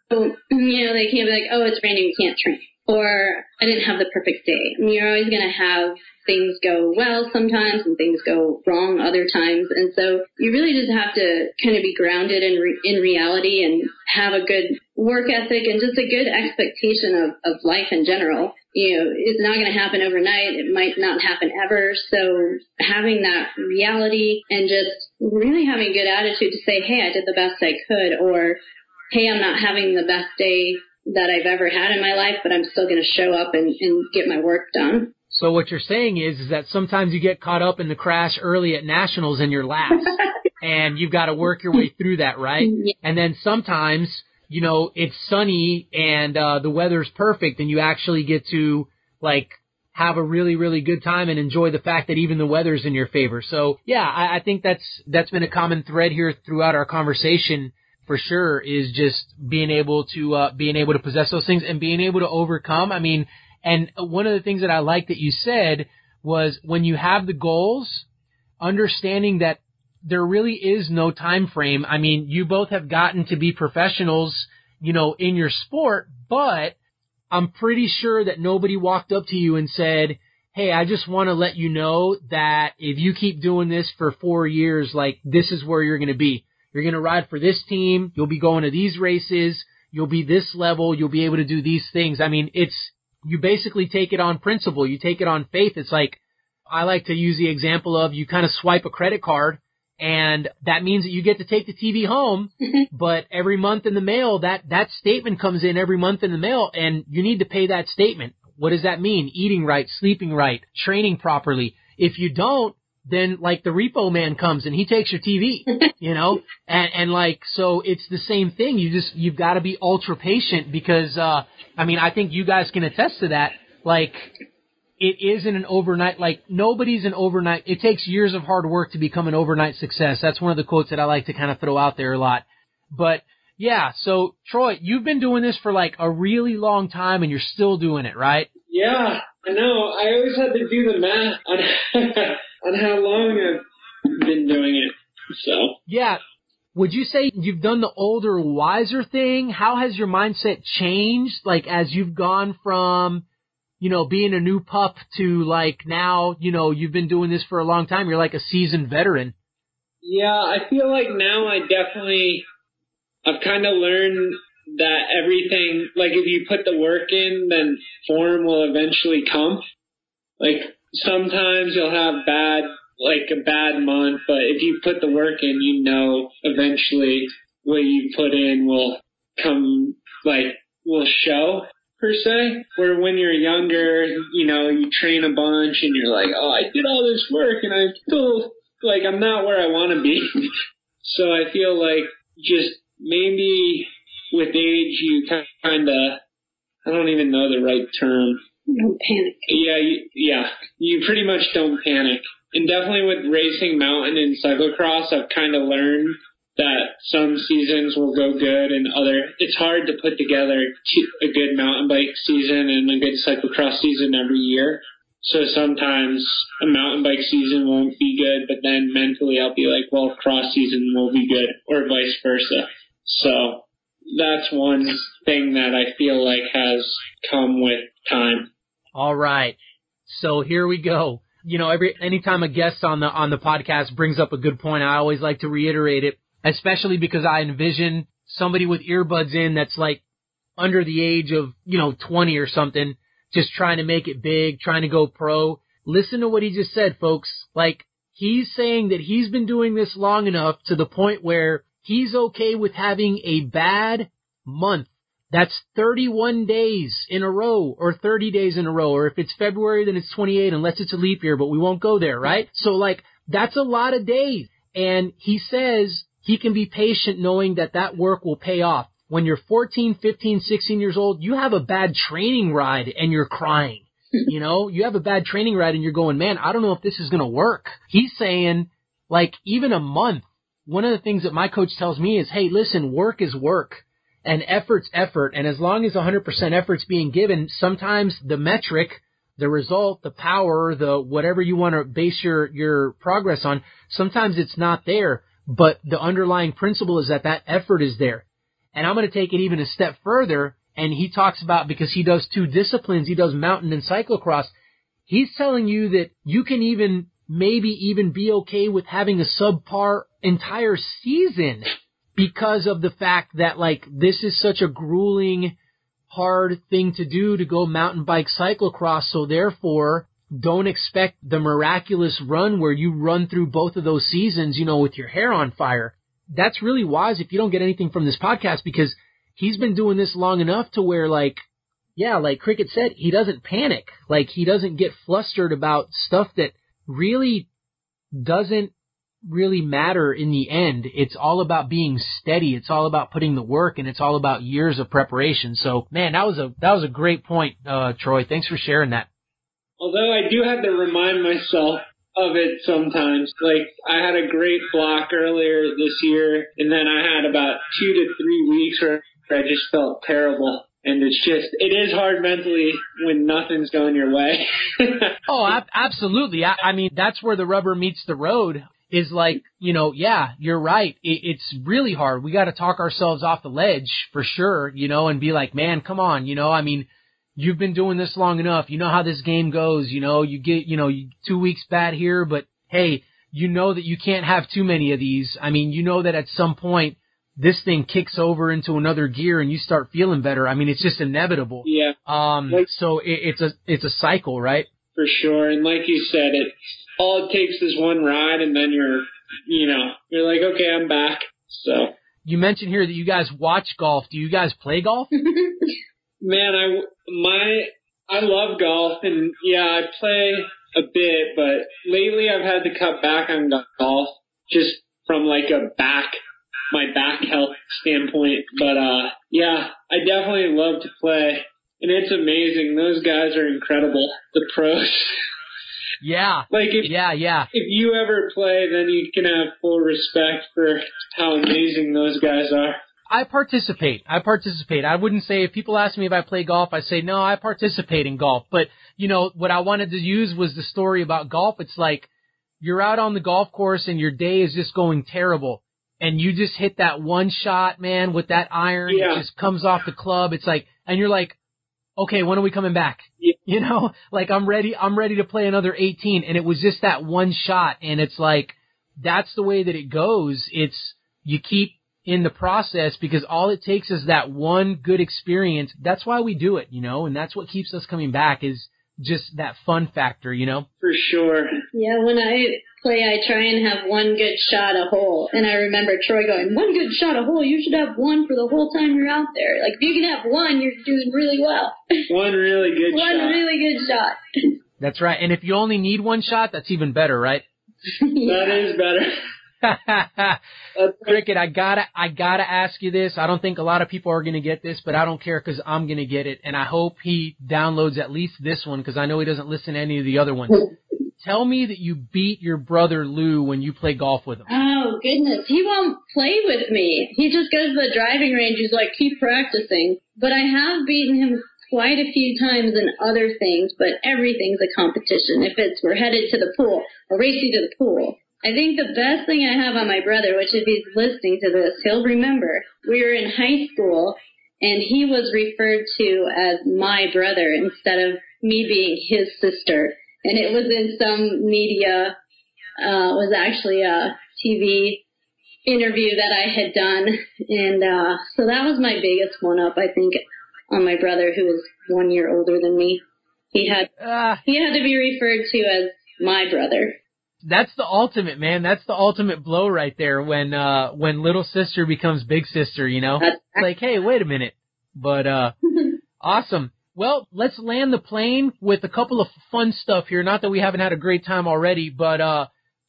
S4: you know, they can't be like, oh, it's raining, we can't train. Or I didn't have the perfect day. I mean, you're always going to have things go well sometimes and things go wrong other times. And so you really just have to kind of be grounded in, re- in reality and have a good work ethic and just a good expectation of, of life in general. You know, it's not going to happen overnight. It might not happen ever. So having that reality and just really having a good attitude to say, hey, I did the best I could or hey, I'm not having the best day that I've ever had in my life, but I'm still going to show up and, and get my work done.
S2: So what you're saying is, is that sometimes you get caught up in the crash early at nationals and you're last, and you've got to work your way through that, right?
S4: Yeah.
S2: And then sometimes, you know, it's sunny and uh, the weather's perfect, and you actually get to like have a really, really good time and enjoy the fact that even the weather's in your favor. So yeah, I, I think that's that's been a common thread here throughout our conversation for sure is just being able to uh, being able to possess those things and being able to overcome. I mean, and one of the things that I like that you said was when you have the goals, understanding that there really is no time frame. I mean, you both have gotten to be professionals, you know, in your sport, but I'm pretty sure that nobody walked up to you and said, Hey, I just want to let you know that if you keep doing this for four years, like this is where you're going to be. You're going to ride for this team. You'll be going to these races. You'll be this level. You'll be able to do these things. I mean, it's, you basically take it on principle. You take it on faith. It's like, I like to use the example of you kind of swipe a credit card and that means that you get to take the TV home, mm-hmm. but every month in the mail, that, that statement comes in every month in the mail and you need to pay that statement. What does that mean? Eating right, sleeping right, training properly. If you don't, then like the repo man comes and he takes your TV, you know, and, and like, so it's the same thing. You just, you've got to be ultra patient because, uh, I mean, I think you guys can attest to that. Like, it isn't an overnight, like nobody's an overnight, it takes years of hard work to become an overnight success. That's one of the quotes that I like to kind of throw out there a lot. But yeah, so Troy, you've been doing this for like a really long time and you're still doing it, right?
S3: Yeah, I know. I always had to do the math on, on how long I've been doing it. So.
S2: Yeah. Would you say you've done the older, wiser thing? How has your mindset changed? Like as you've gone from, you know, being a new pup to like now, you know, you've been doing this for a long time. You're like a seasoned veteran.
S3: Yeah, I feel like now I definitely, I've kind of learned that everything, like if you put the work in, then form will eventually come. Like sometimes you'll have bad, like a bad month, but if you put the work in, you know eventually what you put in will come, like, will show per se. Where when you're younger, you know, you train a bunch and you're like, oh, I did all this work and I'm still, like, I'm not where I want to be. so I feel like just maybe with age, you kind of, I don't even know the right term.
S4: Don't panic.
S3: Yeah, you, yeah, you pretty much don't panic. And definitely with racing mountain and cyclocross, I've kind of learned that some seasons will go good and other, it's hard to put together a good mountain bike season and a good cyclocross season every year. So sometimes a mountain bike season won't be good, but then mentally I'll be like, well, cross season will be good or vice versa. So that's one thing that I feel like has come with time.
S2: All right. So here we go. You know, every anytime a guest on the on the podcast brings up a good point, I always like to reiterate it, especially because I envision somebody with earbuds in that's like under the age of, you know, 20 or something, just trying to make it big, trying to go pro. Listen to what he just said, folks. Like, he's saying that he's been doing this long enough to the point where he's okay with having a bad month. That's 31 days in a row or 30 days in a row. Or if it's February, then it's 28 unless it's a leap year, but we won't go there, right? So like, that's a lot of days. And he says he can be patient knowing that that work will pay off. When you're 14, 15, 16 years old, you have a bad training ride and you're crying. you know, you have a bad training ride and you're going, man, I don't know if this is going to work. He's saying like even a month. One of the things that my coach tells me is, hey, listen, work is work and effort's effort. And as long as 100% effort's being given, sometimes the metric, the result, the power, the whatever you want to base your, your progress on, sometimes it's not there. But the underlying principle is that that effort is there. And I'm going to take it even a step further. And he talks about because he does two disciplines, he does mountain and cyclocross. He's telling you that you can even maybe even be okay with having a subpar entire season because of the fact that like this is such a grueling, hard thing to do to go mountain bike cyclocross. So therefore, don't expect the miraculous run where you run through both of those seasons, you know, with your hair on fire. That's really wise if you don't get anything from this podcast because he's been doing this long enough to where like, yeah, like Cricket said, he doesn't panic. Like he doesn't get flustered about stuff that really doesn't really matter in the end. It's all about being steady. It's all about putting the work and it's all about years of preparation. So man, that was a, that was a great point, uh, Troy. Thanks for sharing that.
S3: Although I do have to remind myself of it sometimes. Like I had a great block earlier this year, and then I had about two to three weeks where I just felt terrible. And it's just, it is hard mentally when nothing's going your way.
S2: oh, ab- absolutely. I, I mean, that's where the rubber meets the road is like, you know, yeah, you're right. It, it's really hard. We got to talk ourselves off the ledge for sure, you know, and be like, man, come on, you know, I mean, you've been doing this long enough. You know how this game goes. You know, you get, you know, two weeks bad here, but hey, you know that you can't have too many of these. I mean, you know that at some point this thing kicks over into another gear and you start feeling better. I mean, it's just inevitable.
S3: Yeah.
S2: Um, like, so it, it's a, it's a cycle, right?
S3: For sure. And like you said, it, all it takes is one ride and then you're, you know, you're like, okay, I'm back. So.
S2: You mentioned here that you guys watch golf. Do you guys play golf?
S3: Man, I, my, I love golf and yeah, I play a bit, but lately I've had to cut back on golf just from like a back, my back health standpoint. But, uh, yeah, I definitely love to play and it's amazing. Those guys are incredible. The pros.
S2: Yeah.
S3: Like if
S2: yeah, yeah.
S3: If you ever play, then you can have full respect for how amazing those guys are.
S2: I participate. I participate. I wouldn't say if people ask me if I play golf, I say no, I participate in golf. But you know what I wanted to use was the story about golf. It's like you're out on the golf course and your day is just going terrible, and you just hit that one shot, man, with that iron.
S3: Yeah.
S2: It just comes off the club. It's like, and you're like, okay, when are we coming back?
S3: Yeah.
S2: You know, like I'm ready, I'm ready to play another 18. And it was just that one shot. And it's like, that's the way that it goes. It's, you keep in the process because all it takes is that one good experience. That's why we do it, you know, and that's what keeps us coming back is just that fun factor, you know?
S3: For sure.
S4: Yeah, when I play, I try and have one good shot a hole. And I remember Troy going, one good shot a hole, you should have one for the whole time you're out there. Like, if you can have one, you're doing really well.
S3: One really good
S4: one
S3: shot.
S4: One really good shot.
S2: That's right. And if you only need one shot, that's even better, right?
S3: That is better.
S2: Cricket, I gotta, I gotta ask you this. I don't think a lot of people are gonna get this, but I don't care because I'm gonna get it, and I hope he downloads at least this one because I know he doesn't listen to any of the other ones. Tell me that you beat your brother Lou when you play golf with him.
S4: Oh goodness, he won't play with me. He just goes to the driving range. He's like, keep practicing. But I have beaten him quite a few times in other things, but everything's a competition. If it's we're headed to the pool, I'll race you to the pool. I think the best thing I have on my brother, which if he's listening to this, he'll remember. We were in high school and he was referred to as my brother instead of me being his sister. And it was in some media, uh, was actually a TV interview that I had done. And, uh, so that was my biggest one up, I think, on my brother who was one year older than me. He had,
S2: Uh,
S4: he had to be referred to as my brother.
S2: that's the ultimate, man. That's the ultimate blow right there when, uh, when little sister becomes big sister, you know?
S4: That's
S2: like, hey, wait a minute. But, uh, awesome. Well, let's land the plane with a couple of fun stuff here. Not that we haven't had a great time already, but, uh,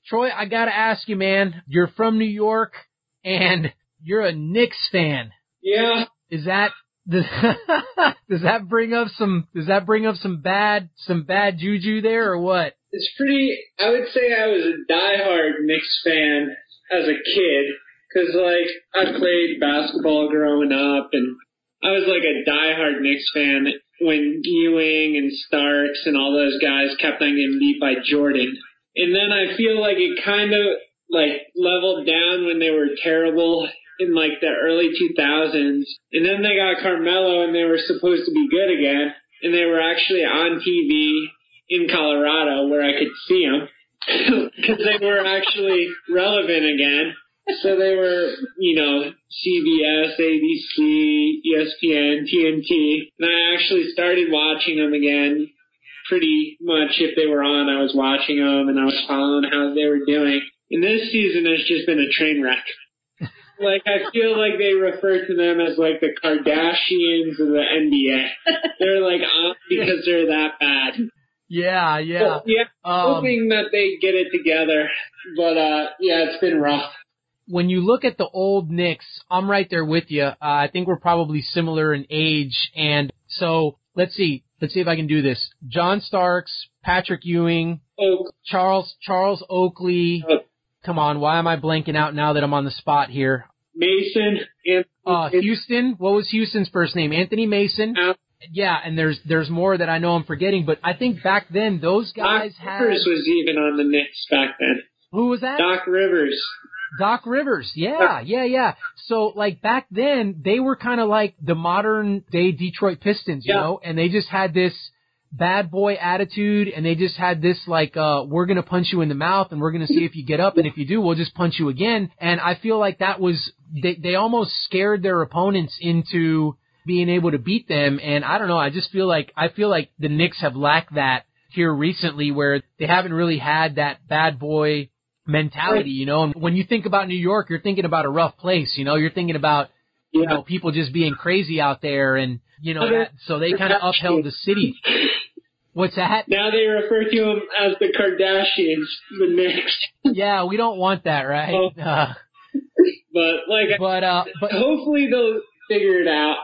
S2: Troy, I gotta ask you, man, you're from New York and you're a Knicks fan.
S3: Yeah.
S2: Is that, does, does that bring up some, does that bring up some bad, some bad juju there or what?
S3: It's pretty, I would say I was a diehard Knicks fan as a kid. Cause like, I played basketball growing up and I was like a diehard Knicks fan when Ewing and Starks and all those guys kept on getting beat by Jordan. And then I feel like it kind of like leveled down when they were terrible in like the early 2000s. And then they got Carmelo and they were supposed to be good again. And they were actually on TV in Colorado where I could see them because they were actually relevant again. So they were, you know, CBS, ABC, ESPN, TNT, and I actually started watching them again. Pretty much, if they were on, I was watching them and I was following how they were doing. And this season has just been a train wreck. like I feel like they refer to them as like the Kardashians of the NBA. They're like on because they're that bad.
S2: Yeah, yeah.
S3: Well, yeah,
S2: Um,
S3: hoping that they get it together. But uh yeah, it's been rough.
S2: When you look at the old Knicks, I'm right there with you. Uh, I think we're probably similar in age. And so let's see. let's see if I can do this. John Starks, Patrick Ewing,
S3: Oak,
S2: Charles Charles Oakley.
S3: Oh.
S2: Come on, why am I blanking out now that I'm on the spot here?
S3: Mason, and
S2: Uh, Houston. What was Houston's first name? Anthony Mason. Yeah, and there's there's more that I know I'm forgetting, but I think back then those guys
S3: Doc
S2: had
S3: Rivers was even on the Knicks back then.
S2: who was that?
S3: Doc Rivers.
S2: Doc Rivers. Yeah, yeah, yeah. So like back then they were kind of like the modern day Detroit Pistons, you
S3: Yeah.
S2: know, and they just had this bad boy attitude and they just had this like uh we're going to punch you in the mouth and we're going to see if you get up and if you do we'll just punch you again and I feel like that was they they almost scared their opponents into being able to beat them and I don't know I just feel like I feel like the Knicks have lacked that here recently where they haven't really had that bad boy mentality, you know. And when you think about New York, you're thinking about a rough place, you know. You're thinking about you
S3: Yeah.
S2: know people just being crazy out there, and you know that. So they kind of upheld the city. What's that?
S3: Now they refer to them as the Kardashians, the Knicks.
S2: Yeah, we don't want that, right?
S3: Oh.
S2: Uh,
S3: But like,
S2: but uh, but
S3: hopefully they'll figure it out.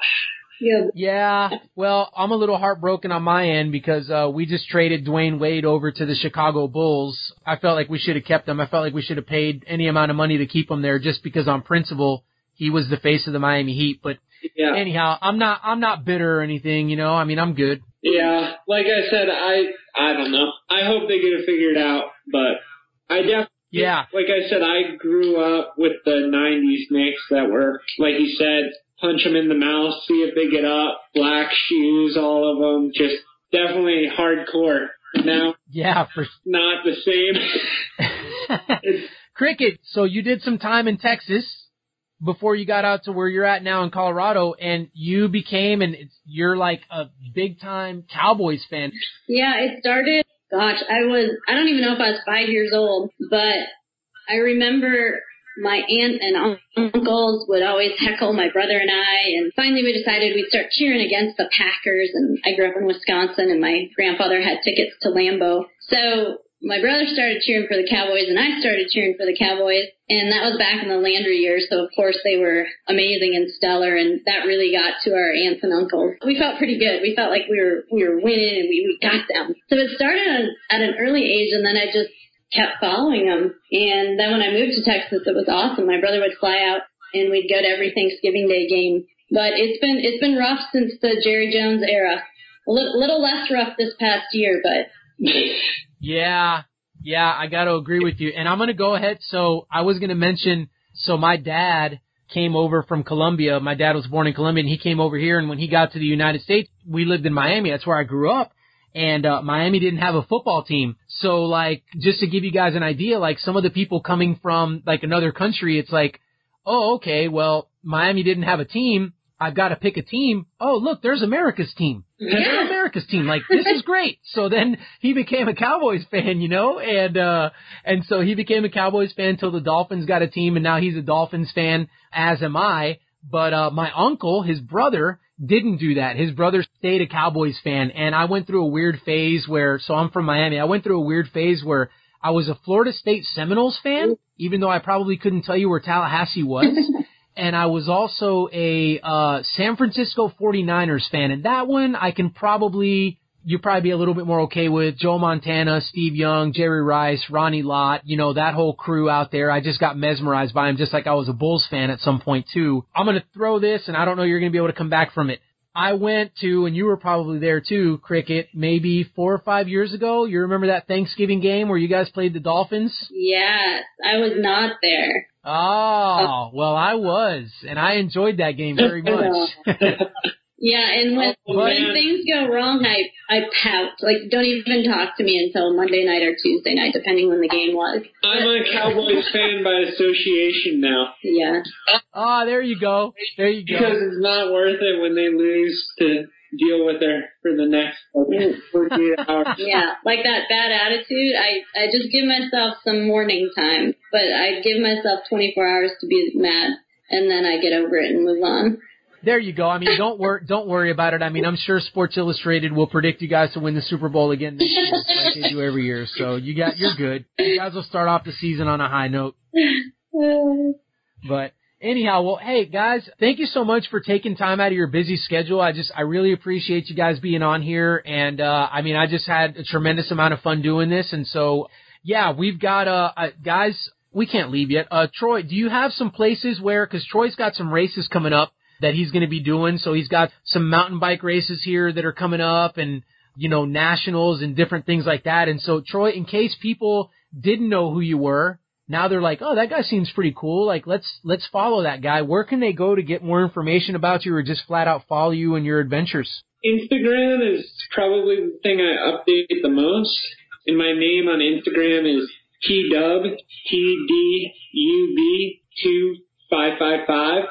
S4: Yeah.
S2: yeah. Well, I'm a little heartbroken on my end because uh, we just traded Dwyane Wade over to the Chicago Bulls. I felt like we should have kept him. I felt like we should have paid any amount of money to keep him there, just because on principle he was the face of the Miami Heat. But
S3: Yeah.
S2: anyhow, I'm not I'm not bitter or anything. You know, I mean, I'm good.
S3: Yeah, like I said, I I don't know. I hope they get it figured out, but I definitely
S2: Yeah.
S3: like I said, I grew up with the '90s Knicks that were, like you said, punch them in the mouth, see if they get up, black shoes, all of them, just definitely hardcore. Now,
S2: Yeah, for
S3: not the same. It's,
S2: cricket. So you did some time in Texas before you got out to where you're at now in Colorado, and you became and it's, you're like a big time Cowboys fan.
S4: Yeah, it started, gosh, I was, I don't even know if I was five years old, but I remember my aunt and uncles would always heckle my brother and I, and finally we decided we'd start cheering against the Packers, and I grew up in Wisconsin, and my grandfather had tickets to Lambeau. So my brother started cheering for the Cowboys, and I started cheering for the Cowboys, and that was back in the Landry years, so of course they were amazing and stellar, and that really got to our aunts and uncles. We felt pretty good. We felt like we were we were winning, and we, we got them. So it started at, at an early age, and then I just kept following them. And then when I moved to Texas, it was awesome. My brother would fly out, and we'd go to every Thanksgiving Day game. But it's been it's been rough since the Jerry Jones era. A little, little less rough this past year, but
S2: Yeah, yeah, I got to agree with you. And I'm going to go ahead. So I was going to mention, so my dad came over from Colombia. My dad was born in Colombia and he came over here. And when he got to the United States, we lived in Miami. That's where I grew up. And, uh, Miami didn't have a football team. So like, just to give you guys an idea, like some of the people coming from like another country, it's like, oh, okay, well, Miami didn't have a team. I've got to pick a team. Oh, look, there's America's team. There's America's team. Like, this is great. So then he became a Cowboys fan, you know, and, uh, and so he became a Cowboys fan until the Dolphins got a team and now he's a Dolphins fan, as am I. But, uh, my uncle, his brother, didn't do that. His brother stayed a Cowboys fan and I went through a weird phase where, so I'm from Miami. I went through a weird phase where I was a Florida State Seminoles fan, even though I probably couldn't tell you where Tallahassee was. and I was also a uh, San Francisco 49ers fan. And that one I can probably you probably be a little bit more okay with Joe Montana, Steve Young, Jerry Rice, Ronnie Lott, you know, that whole crew out there. I just got mesmerized by him just like I was a Bulls fan at some point too. I'm going to throw this and I don't know you're going to be able to come back from it. I went to, and you were probably there too, Cricket, maybe four or five years ago. You remember that Thanksgiving game where you guys played the Dolphins?
S4: yes, I was not there.
S2: Oh, well, I was, and I enjoyed that game very much.
S4: Yeah, and when
S3: Oh,
S4: when things go wrong, I I pout. Like, don't even talk to me until Monday night or Tuesday night, depending when the game was.
S3: I'm a Cowboys fan by association now
S4: Yeah.
S2: Ah, there you go. There you go.
S3: because it's not worth it when they lose to deal with her for the next like, 48 hours.
S4: Yeah, like that bad attitude. I I just give myself some morning time, but I give myself 24 hours to be mad, and then I get over it and move on.
S2: There you go. I mean, don't worry, don't worry about it. I mean, I'm sure Sports Illustrated will predict you guys to win the Super Bowl again this year, like they do every year. So you got, you're good. You guys will start off the season on a high note. But anyhow, well, hey guys, thank you so much for taking time out of your busy schedule. I just, I really appreciate you guys being on here. And, uh, I mean, I just had a tremendous amount of fun doing this. And so, yeah, we've got, uh, uh guys, we can't leave yet. Uh, Troy, do you have some places where, cause Troy's got some races coming up that he's going to be doing. So he's got some mountain bike races here that are coming up and, you know, nationals and different things like that. And so Troy, in case people didn't know who you were, now they're like, oh, that guy seems pretty cool. Like, let's, let's follow that guy. Where can they go to get more information about you or just flat out follow you and your adventures?
S3: Instagram is probably the thing I update the most. And my name on Instagram is T-Dub, T-D-U-B 2555.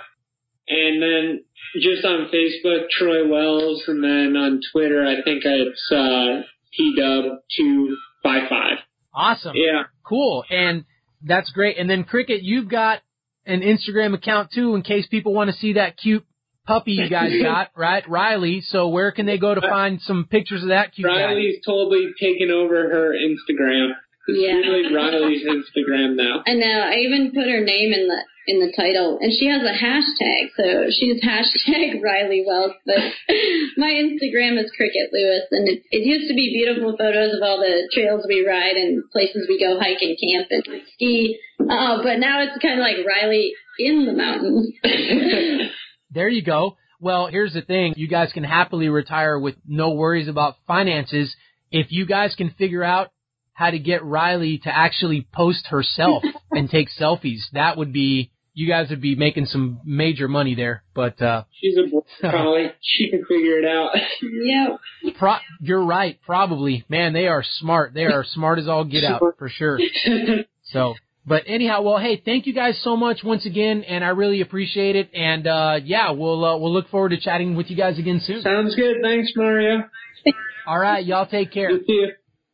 S3: And then just on Facebook, Troy Wells, and then on Twitter, I think it's uh, T-Dub255.
S2: Awesome.
S3: Yeah.
S2: Cool. And that's great. And then Cricket, you've got an Instagram account too, in case people want to see that cute puppy you guys got, right? Riley. So where can they go to find some pictures of that cute
S3: Riley's guy? totally taken over her Instagram. Yeah. really Riley's Instagram now.
S4: I know. I even put her name in the in the title, and she has a hashtag, so she's hashtag Riley Wells. But my Instagram is Cricket Lewis, and it, it used to be beautiful photos of all the trails we ride and places we go hike and camp and ski. Uh, but now it's kind of like Riley in the mountains.
S2: there you go. Well, here's the thing. You guys can happily retire with no worries about finances if you guys can figure out how to get Riley to actually post herself and take selfies. That would be you guys would be making some major money there. But uh
S3: she's a collie. she can figure it out.
S4: yeah.
S2: Pro- you're right. Probably, man. They are smart. They are smart as all get out for sure. So, but anyhow, well, hey, thank you guys so much once again, and I really appreciate it. And uh yeah, we'll uh, we'll look forward to chatting with you guys again soon.
S3: Sounds good. Thanks, Mario.
S2: All right, y'all take care.
S3: Good to see you.